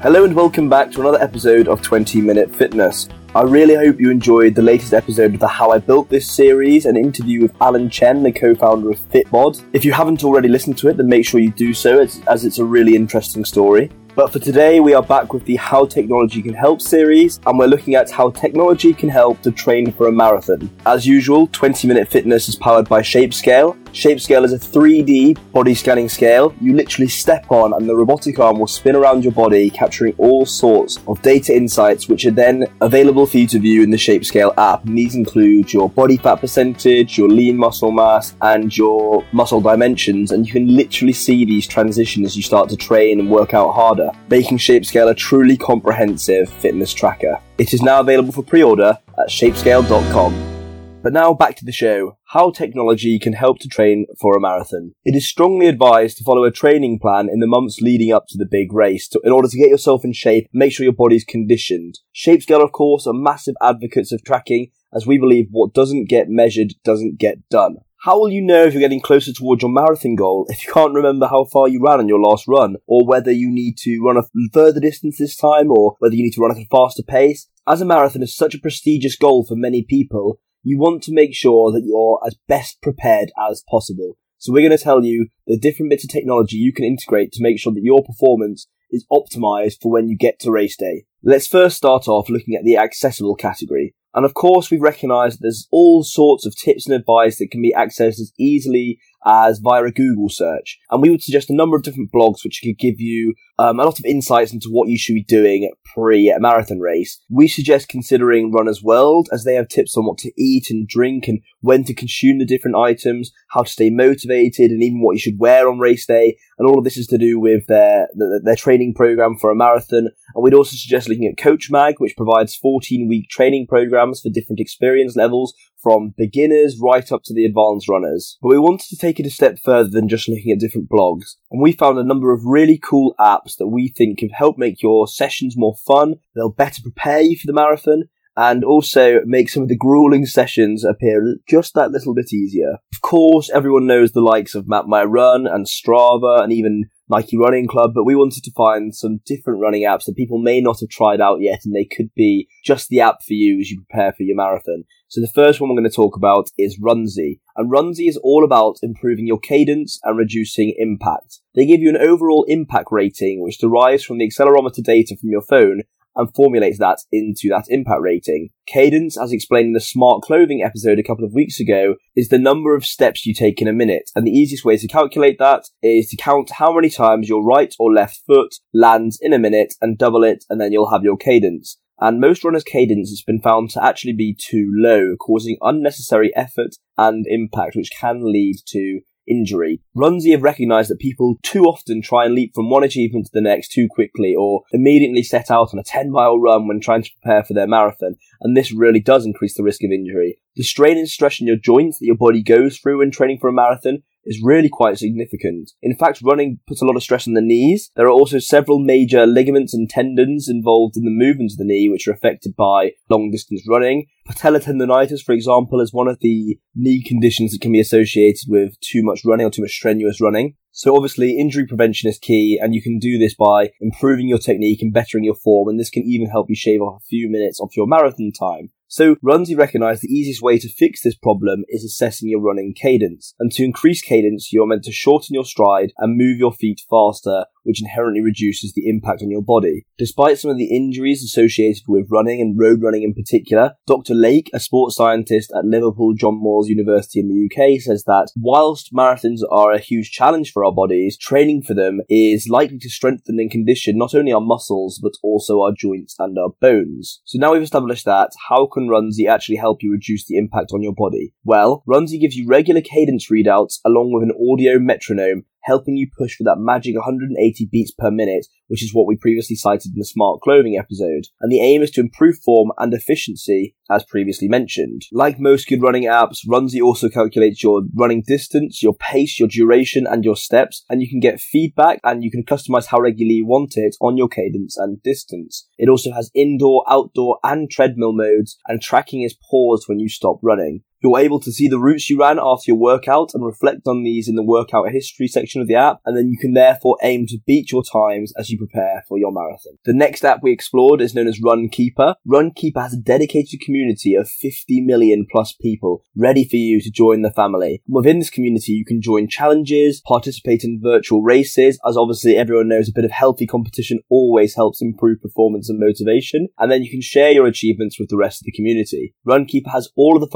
Hello and welcome back to another episode of 20 Minute Fitness. I really hope you enjoyed the latest episode of the How I Built This series, an interview with Alan Chen, the co-founder of Fitbod. If you haven't already listened to it, then make sure you do so, as it's a really interesting story. But for today, we are back with the How Technology Can Help series, and we're looking at how technology can help to train for a marathon. As usual, 20 Minute Fitness is powered by ShapeScale. ShapeScale is a 3D body scanning scale. You literally step on, and the robotic arm will spin around your body, capturing all sorts of data insights, which are then available for you to view in the ShapeScale app. And these include your body fat percentage, your lean muscle mass, and your muscle dimensions. And you can literally see these transitions as you start to train and work out harder making ShapeScale a truly comprehensive fitness tracker. It is now available for pre-order at shapescale.com. But now back to the show. How technology can help to train for a marathon. It is strongly advised to follow a training plan in the months leading up to the big race to, in order to get yourself in shape make sure your body's conditioned. ShapeScale, of course, are massive advocates of tracking as we believe what doesn't get measured doesn't get done. How will you know if you're getting closer towards your marathon goal if you can't remember how far you ran on your last run, or whether you need to run a further distance this time, or whether you need to run at a faster pace? As a marathon is such a prestigious goal for many people, you want to make sure that you're as best prepared as possible. So we're going to tell you the different bits of technology you can integrate to make sure that your performance is optimized for when you get to race day. Let's first start off looking at the accessible category. And of course, we recognize there's all sorts of tips and advice that can be accessed as easily as via a Google search. And we would suggest a number of different blogs which could give you um, a lot of insights into what you should be doing pre marathon race. We suggest considering Runner's World as they have tips on what to eat and drink and when to consume the different items, how to stay motivated, and even what you should wear on race day. And all of this is to do with their their, their training program for a marathon. And we'd also suggest looking at Coach Mag, which provides 14 week training programs for different experience levels from beginners right up to the advanced runners. But we wanted to take it a step further than just looking at different blogs. And we found a number of really cool apps that we think can help make your sessions more fun. They'll better prepare you for the marathon and also make some of the grueling sessions appear just that little bit easier. Of course, everyone knows the likes of Map My Run and Strava and even Nike Running Club, but we wanted to find some different running apps that people may not have tried out yet and they could be just the app for you as you prepare for your marathon. So the first one we're going to talk about is Runzy. And Runzy is all about improving your cadence and reducing impact. They give you an overall impact rating which derives from the accelerometer data from your phone and formulates that into that impact rating. Cadence, as explained in the smart clothing episode a couple of weeks ago, is the number of steps you take in a minute. And the easiest way to calculate that is to count how many times your right or left foot lands in a minute and double it, and then you'll have your cadence. And most runners' cadence has been found to actually be too low, causing unnecessary effort and impact, which can lead to injury. Runzy have recognised that people too often try and leap from one achievement to the next too quickly or immediately set out on a 10 mile run when trying to prepare for their marathon, and this really does increase the risk of injury. The strain and stress in your joints that your body goes through when training for a marathon is really quite significant. In fact, running puts a lot of stress on the knees. There are also several major ligaments and tendons involved in the movement of the knee, which are affected by long distance running. Patellar tendonitis, for example, is one of the knee conditions that can be associated with too much running or too much strenuous running. So obviously injury prevention is key and you can do this by improving your technique and bettering your form and this can even help you shave off a few minutes off your marathon time. So Runzy recognise the easiest way to fix this problem is assessing your running cadence. And to increase cadence, you're meant to shorten your stride and move your feet faster which inherently reduces the impact on your body. Despite some of the injuries associated with running and road running in particular, Dr. Lake, a sports scientist at Liverpool John Moores University in the UK, says that whilst marathons are a huge challenge for our bodies, training for them is likely to strengthen and condition not only our muscles, but also our joints and our bones. So now we've established that, how can Runzi actually help you reduce the impact on your body? Well, Runzi gives you regular cadence readouts along with an audio metronome helping you push for that magic 180 beats per minute, which is what we previously cited in the smart clothing episode. And the aim is to improve form and efficiency, as previously mentioned. Like most good running apps, Runzy also calculates your running distance, your pace, your duration, and your steps, and you can get feedback and you can customize how regularly you want it on your cadence and distance. It also has indoor, outdoor, and treadmill modes, and tracking is paused when you stop running. You're able to see the routes you ran after your workout and reflect on these in the workout history section of the app, and then you can therefore aim to beat your times as you prepare for your marathon. The next app we explored is known as Runkeeper. Runkeeper has a dedicated community of 50 million plus people ready for you to join the family. Within this community, you can join challenges, participate in virtual races, as obviously everyone knows a bit of healthy competition always helps improve performance and motivation, and then you can share your achievements with the rest of the community. Runkeeper has all of the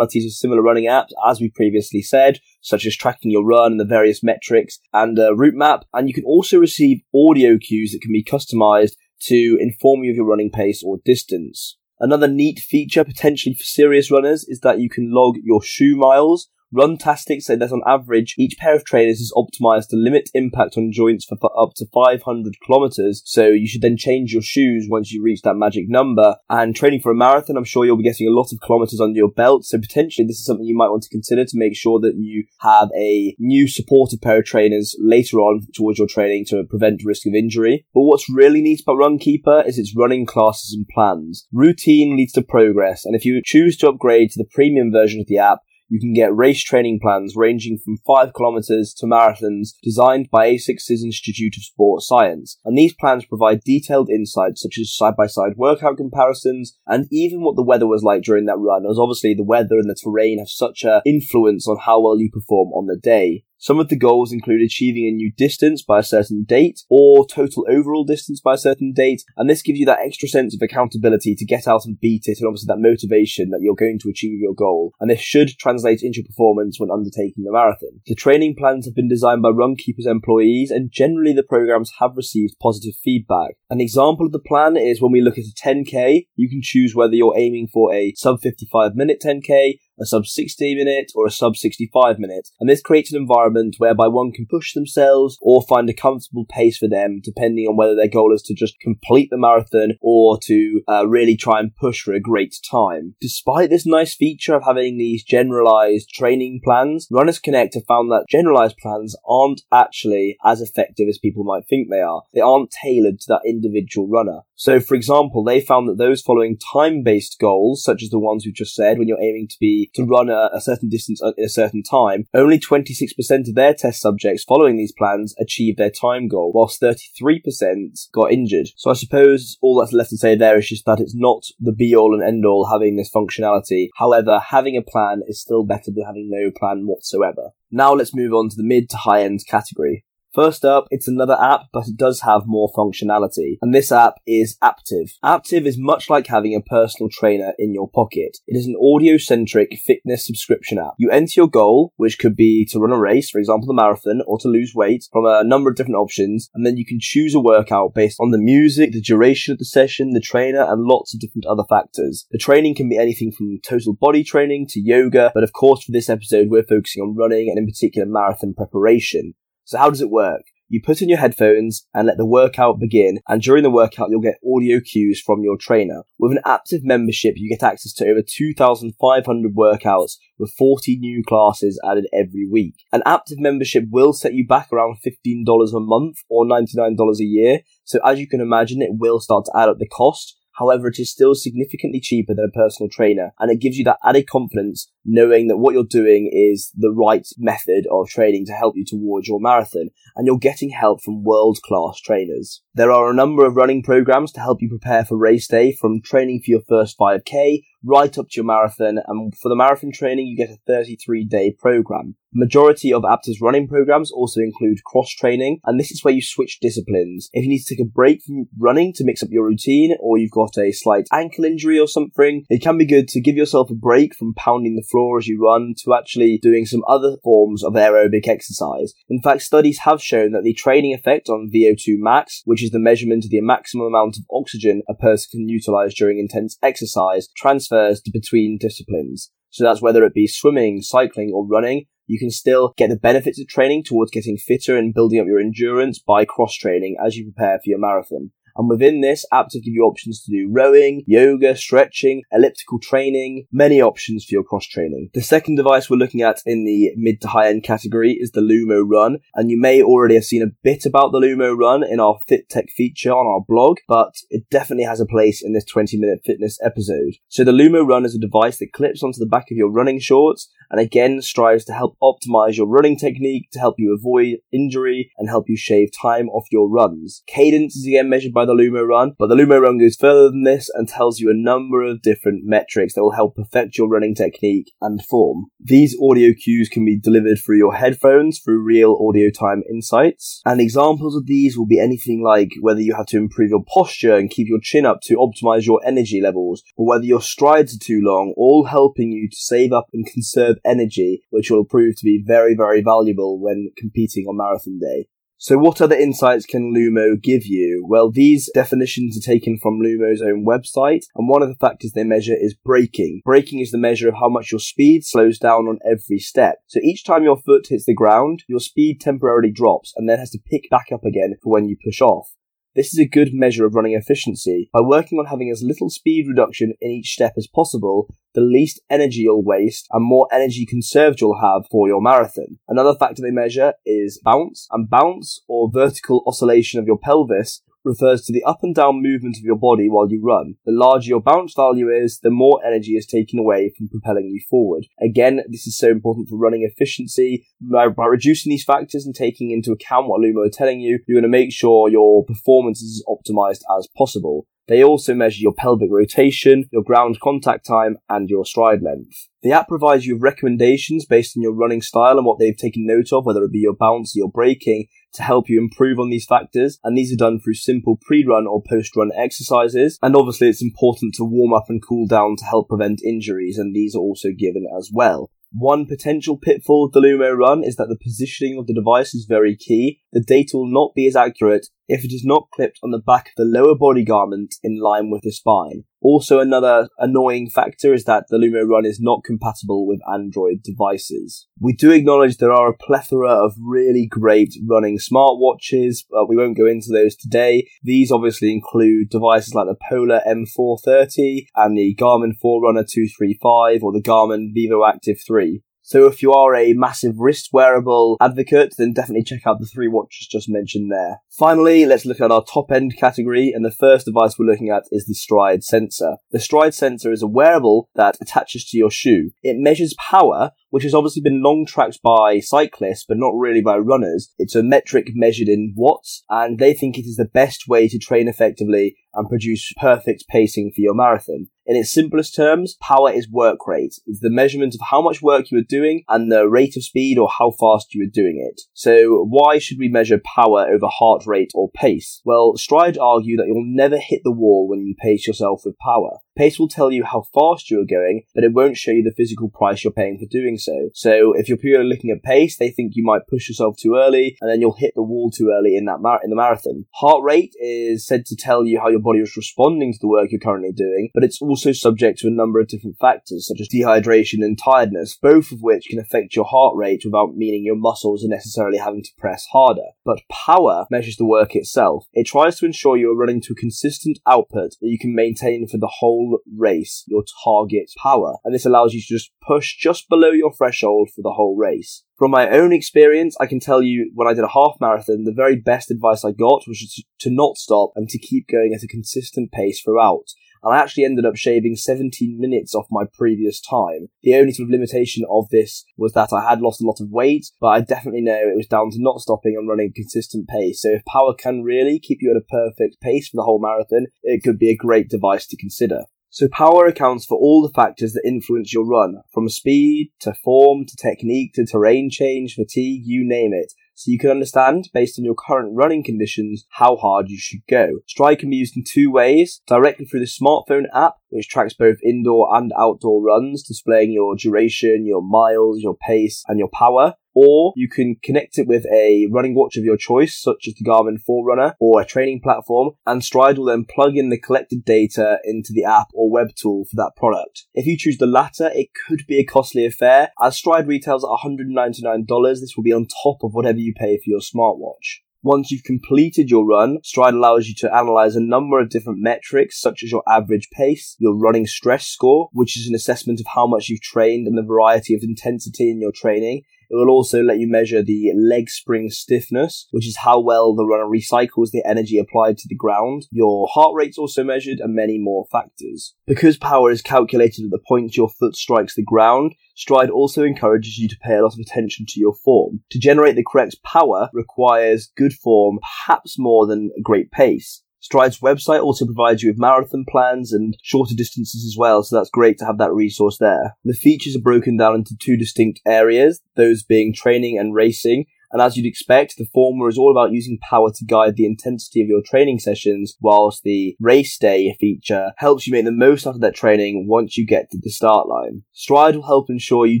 functionalities of similar running apps, as we previously said, such as tracking your run and the various metrics and a route map, and you can also receive audio cues that can be customized to inform you of your running pace or distance. Another neat feature potentially for serious runners is that you can log your shoe miles Runtastic say that on average, each pair of trainers is optimized to limit impact on joints for up to 500 kilometers. So you should then change your shoes once you reach that magic number. And training for a marathon, I'm sure you'll be getting a lot of kilometers under your belt. So potentially this is something you might want to consider to make sure that you have a new supportive pair of trainers later on towards your training to prevent risk of injury. But what's really neat about Runkeeper is its running classes and plans. Routine leads to progress. And if you choose to upgrade to the premium version of the app, you can get race training plans ranging from 5 kilometers to marathons designed by ASICS's Institute of Sport Science. And these plans provide detailed insights such as side by side workout comparisons and even what the weather was like during that run, as obviously the weather and the terrain have such an influence on how well you perform on the day. Some of the goals include achieving a new distance by a certain date or total overall distance by a certain date, and this gives you that extra sense of accountability to get out and beat it and obviously that motivation that you're going to achieve your goal. And this should translate into performance when undertaking the marathon. The training plans have been designed by Runkeeper's employees and generally the programs have received positive feedback. An example of the plan is when we look at a 10k, you can choose whether you're aiming for a sub 55 minute 10k, a sub 60 minute or a sub 65 minute. And this creates an environment whereby one can push themselves or find a comfortable pace for them depending on whether their goal is to just complete the marathon or to uh, really try and push for a great time. Despite this nice feature of having these generalized training plans, Runners Connect have found that generalized plans aren't actually as effective as people might think they are. They aren't tailored to that individual runner. So, for example, they found that those following time-based goals, such as the ones we've just said, when you're aiming to be to run a, a certain distance in a certain time, only 26% of their test subjects following these plans achieved their time goal, whilst 33% got injured. So I suppose all that's left to say there is just that it's not the be all and end all having this functionality. However, having a plan is still better than having no plan whatsoever. Now let's move on to the mid to high end category. First up, it's another app, but it does have more functionality. And this app is Aaptiv. Aaptiv is much like having a personal trainer in your pocket. It is an audio-centric fitness subscription app. You enter your goal, which could be to run a race, for example, the marathon, or to lose weight from a number of different options. And then you can choose a workout based on the music, the duration of the session, the trainer, and lots of different other factors. The training can be anything from total body training to yoga, but of course for this episode we're focusing on running and in particular marathon preparation. So how does it work? You put in your headphones and let the workout begin, and during the workout, you'll get audio cues from your trainer. With an active membership, you get access to over 2,500 workouts with 40 new classes added every week. An active membership will set you back around $15 a month or $99 a year, so as you can imagine, it will start to add up the cost. However, it is still significantly cheaper than a personal trainer, and it gives you that added confidence knowing that what you're doing is the right method of training to help you towards your marathon, and you're getting help from world class trainers. There are a number of running programs to help you prepare for race day, from training for your first 5k right up to your marathon. And for the marathon training, you get a 33 day program. Majority of Aaptiv's running programs also include cross training, and this is where you switch disciplines. If you need to take a break from running to mix up your routine, or you've got a slight ankle injury or something, it can be good to give yourself a break from pounding the floor as you run to actually doing some other forms of aerobic exercise. In fact, studies have shown that the training effect on VO2 max, which is the measurement of the maximum amount of oxygen a person can utilize during intense exercise, transfers to between disciplines. So that's whether it be swimming, cycling, or running, you can still get the benefits of training towards getting fitter and building up your endurance by cross training as you prepare for your marathon. And within this, apps give you options to do rowing, yoga, stretching, elliptical training, many options for your cross training. The second device we're looking at in the mid to high end category is the Lumo Run, and you may already have seen a bit about the Lumo Run in our Fit Tech feature on our blog, but it definitely has a place in this 20 minute fitness episode. So the Lumo Run is a device that clips onto the back of your running shorts and again strives to help optimize your running technique to help you avoid injury and help you shave time off your runs. Cadence is again measured by the Lumo Run, but the Lumo Run goes further than this and tells you a number of different metrics that will help perfect your running technique and form. These audio cues can be delivered through your headphones through real audio time insights. And examples of these will be anything like whether you have to improve your posture and keep your chin up to optimize your energy levels, or whether your strides are too long, all helping you to save up and conserve energy, which will prove to be very, very valuable when competing on marathon day. So what other insights can Lumo give you? Well, these definitions are taken from Lumo's own website, and one of the factors they measure is braking. Braking is the measure of how much your speed slows down on every step. So each time your foot hits the ground, your speed temporarily drops and then has to pick back up again for when you push off. This is a good measure of running efficiency. By working on having as little speed reduction in each step as possible, the least energy you'll waste and more energy conserved you'll have for your marathon. Another factor they measure is bounce, and bounce or vertical oscillation of your pelvis refers to the up and down movement of your body while you run. The larger your bounce value is, the more energy is taken away from propelling you forward. Again, this is so important for running efficiency. By, by reducing these factors and taking into account what Lumo are telling you, you're going to make sure your performance is as optimized as possible. They also measure your pelvic rotation, your ground contact time, and your stride length. The app provides you with recommendations based on your running style and what they've taken note of, whether it be your bounce or your braking, to help you improve on these factors. And these are done through simple pre-run or post-run exercises. And obviously it's important to warm up and cool down to help prevent injuries. And these are also given as well. One potential pitfall of the Lumo run is that the positioning of the device is very key. The data will not be as accurate if it is not clipped on the back of the lower body garment in line with the spine. Also, another annoying factor is that the Lumo Run is not compatible with Android devices. We do acknowledge there are a plethora of really great running smartwatches, but we won't go into those today. These obviously include devices like the Polar M430 and the Garmin Forerunner 235 or the Garmin Vivoactive 3. So if you are a massive wrist wearable advocate, then definitely check out the three watches just mentioned there. Finally, let's look at our top end category, and the first device we're looking at is the Stryd sensor. The Stryd sensor is a wearable that attaches to your shoe. It measures power, which has obviously been long tracked by cyclists, but not really by runners. It's a metric measured in watts, and they think it is the best way to train effectively and produce perfect pacing for your marathon. In its simplest terms, power is work rate. It's the measurement of how much work you are doing and the rate of speed or how fast you are doing it. So why should we measure power over heart rate or pace? Well, Stryd argue that you'll never hit the wall when you pace yourself with power. Pace will tell you how fast you are going, but it won't show you the physical price you're paying for doing so. So if you're purely looking at pace, they think you might push yourself too early, and then you'll hit the wall too early in that mar- in the marathon. Heart rate is said to tell you how your body is responding to the work you're currently doing, but it's also subject to a number of different factors, such as dehydration and tiredness, both of which can affect your heart rate without meaning your muscles are necessarily having to press harder. But power measures the work itself. It tries to ensure you are running to a consistent output that you can maintain for the whole race your target power. And this allows you to just push just below your threshold for the whole race. From my own experience, I can tell you when I did a half marathon, the very best advice I got was to not stop and to keep going at a consistent pace throughout and I actually ended up shaving 17 minutes off my previous time. The only sort of limitation of this was that I had lost a lot of weight, but I definitely know it was down to not stopping and running a consistent pace. So if power can really keep you at a perfect pace for the whole marathon, it could be a great device to consider. So power accounts for all the factors that influence your run, from speed to form to technique to terrain change, fatigue, you name it. So you can understand, based on your current running conditions, how hard you should go. Stryd can be used in two ways, directly through the smartphone app, which tracks both indoor and outdoor runs, displaying your duration, your miles, your pace, and your power, or you can connect it with a running watch of your choice, such as the Garmin Forerunner or a training platform, and Stryd will then plug in the collected data into the app or web tool for that product. If you choose the latter, it could be a costly affair. As Stryd retails at $199, this will be on top of whatever you pay for your smartwatch. Once you've completed your run, Stryd allows you to analyze a number of different metrics, such as your average pace, your running stress score, which is an assessment of how much you've trained and the variety of intensity in your training, it will also let you measure the leg spring stiffness, which is how well the runner recycles the energy applied to the ground. Your heart rate's also measured and many more factors. Because power is calculated at the point your foot strikes the ground, Stryd also encourages you to pay a lot of attention to your form. To generate the correct power requires good form, perhaps more than a great pace. Stryd's website also provides you with marathon plans and shorter distances as well, so that's great to have that resource there. The features are broken down into two distinct areas, those being training and racing, and as you'd expect, the former is all about using power to guide the intensity of your training sessions, whilst the race day feature helps you make the most out of that training once you get to the start line. Stryd will help ensure you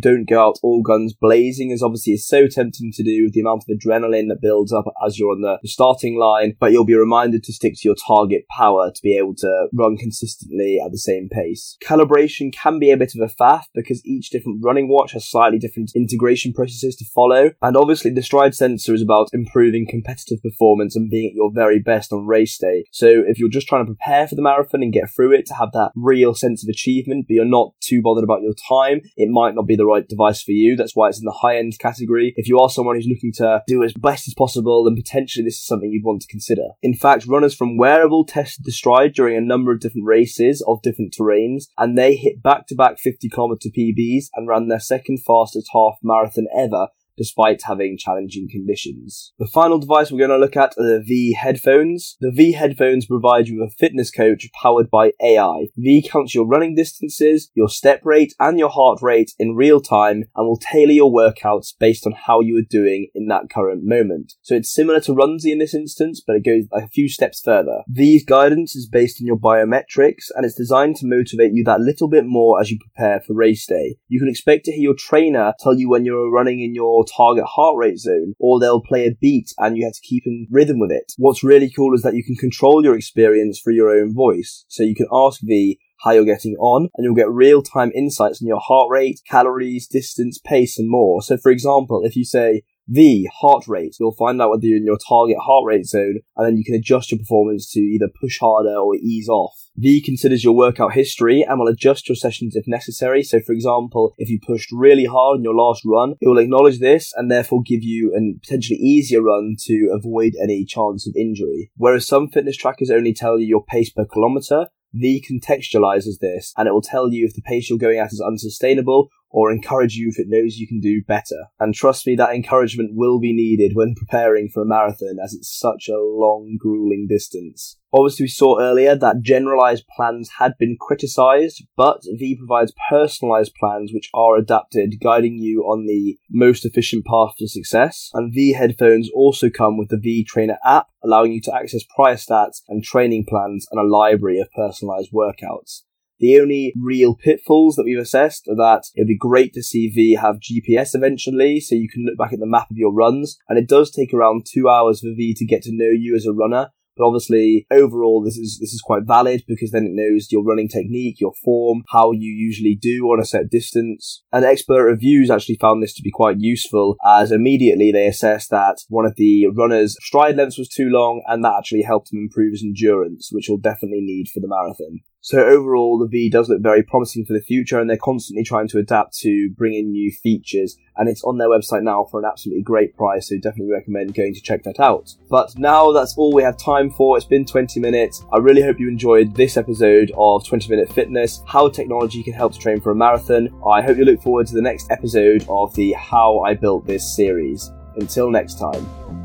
don't go out all guns blazing, as obviously is so tempting to do with the amount of adrenaline that builds up as you're on the starting line, but you'll be reminded to stick to your target power to be able to run consistently at the same pace. Calibration can be a bit of a faff because each different running watch has slightly different integration processes to follow, and obviously the Stryd sensor is about improving competitive performance and being at your very best on race day. So if you're just trying to prepare for the marathon and get through it to have that real sense of achievement, but you're not too bothered about your time, it might not be the right device for you. That's why it's in the high end category. If you are someone who's looking to do as best as possible, then potentially this is something you'd want to consider. In fact, runners from Wareable tested the Stryd during a number of different races of different terrains, and they hit back to back 50 kilometer PBs and ran their second fastest half marathon ever despite having challenging conditions. The final device we're going to look at are the Vi headphones. The Vi headphones provide you with a fitness coach powered by AI. Vi counts your running distances, your step rate, and your heart rate in real time and will tailor your workouts based on how you are doing in that current moment. So it's similar to Runzy in this instance, but it goes a few steps further. Vi's guidance is based on your biometrics and it's designed to motivate you that little bit more as you prepare for race day. You can expect to hear your trainer tell you when you're running in your target heart rate zone, or they'll play a beat and you have to keep in rhythm with it. What's really cool is that you can control your experience through your own voice. So you can ask Vi how you're getting on, and you'll get real time insights on your heart rate, calories, distance, pace, and more. So for example, if you say, Vi, heart rate. You'll find out whether you're in your target heart rate zone, and then you can adjust your performance to either push harder or ease off. Vi considers your workout history and will adjust your sessions if necessary. So, for example, if you pushed really hard in your last run, it will acknowledge this and therefore give you a potentially easier run to avoid any chance of injury. Whereas some fitness trackers only tell you your pace per kilometer, Vi contextualizes this and it will tell you if the pace you're going at is unsustainable or encourage you if it knows you can do better. And trust me, that encouragement will be needed when preparing for a marathon as it's such a long, grueling distance. Obviously, we saw earlier that generalized plans had been criticized, but Vi provides personalized plans which are adapted, guiding you on the most efficient path to success. And Vi headphones also come with the Vi Trainer app, allowing you to access prior stats and training plans and a library of personalized workouts. The only real pitfalls that we've assessed are that it'd be great to see Vi have GPS eventually, so you can look back at the map of your runs, and it does take around two hours for Vi to get to know you as a runner, but obviously, overall, this is this is quite valid because then it knows your running technique, your form, how you usually do on a set distance. And expert reviews actually found this to be quite useful, as immediately they assessed that one of the runners' stride lengths was too long, and that actually helped him improve his endurance, which he'll definitely need for the marathon. So overall, the Vi does look very promising for the future, and they're constantly trying to adapt to bring in new features. And it's on their website now for an absolutely great price, so definitely recommend going to check that out. But now that's all we have time for. It's been 20 minutes. I really hope you enjoyed this episode of 20 Minute Fitness, how technology can help to train for a marathon. I hope you look forward to the next episode of the How I Built This series. Until next time.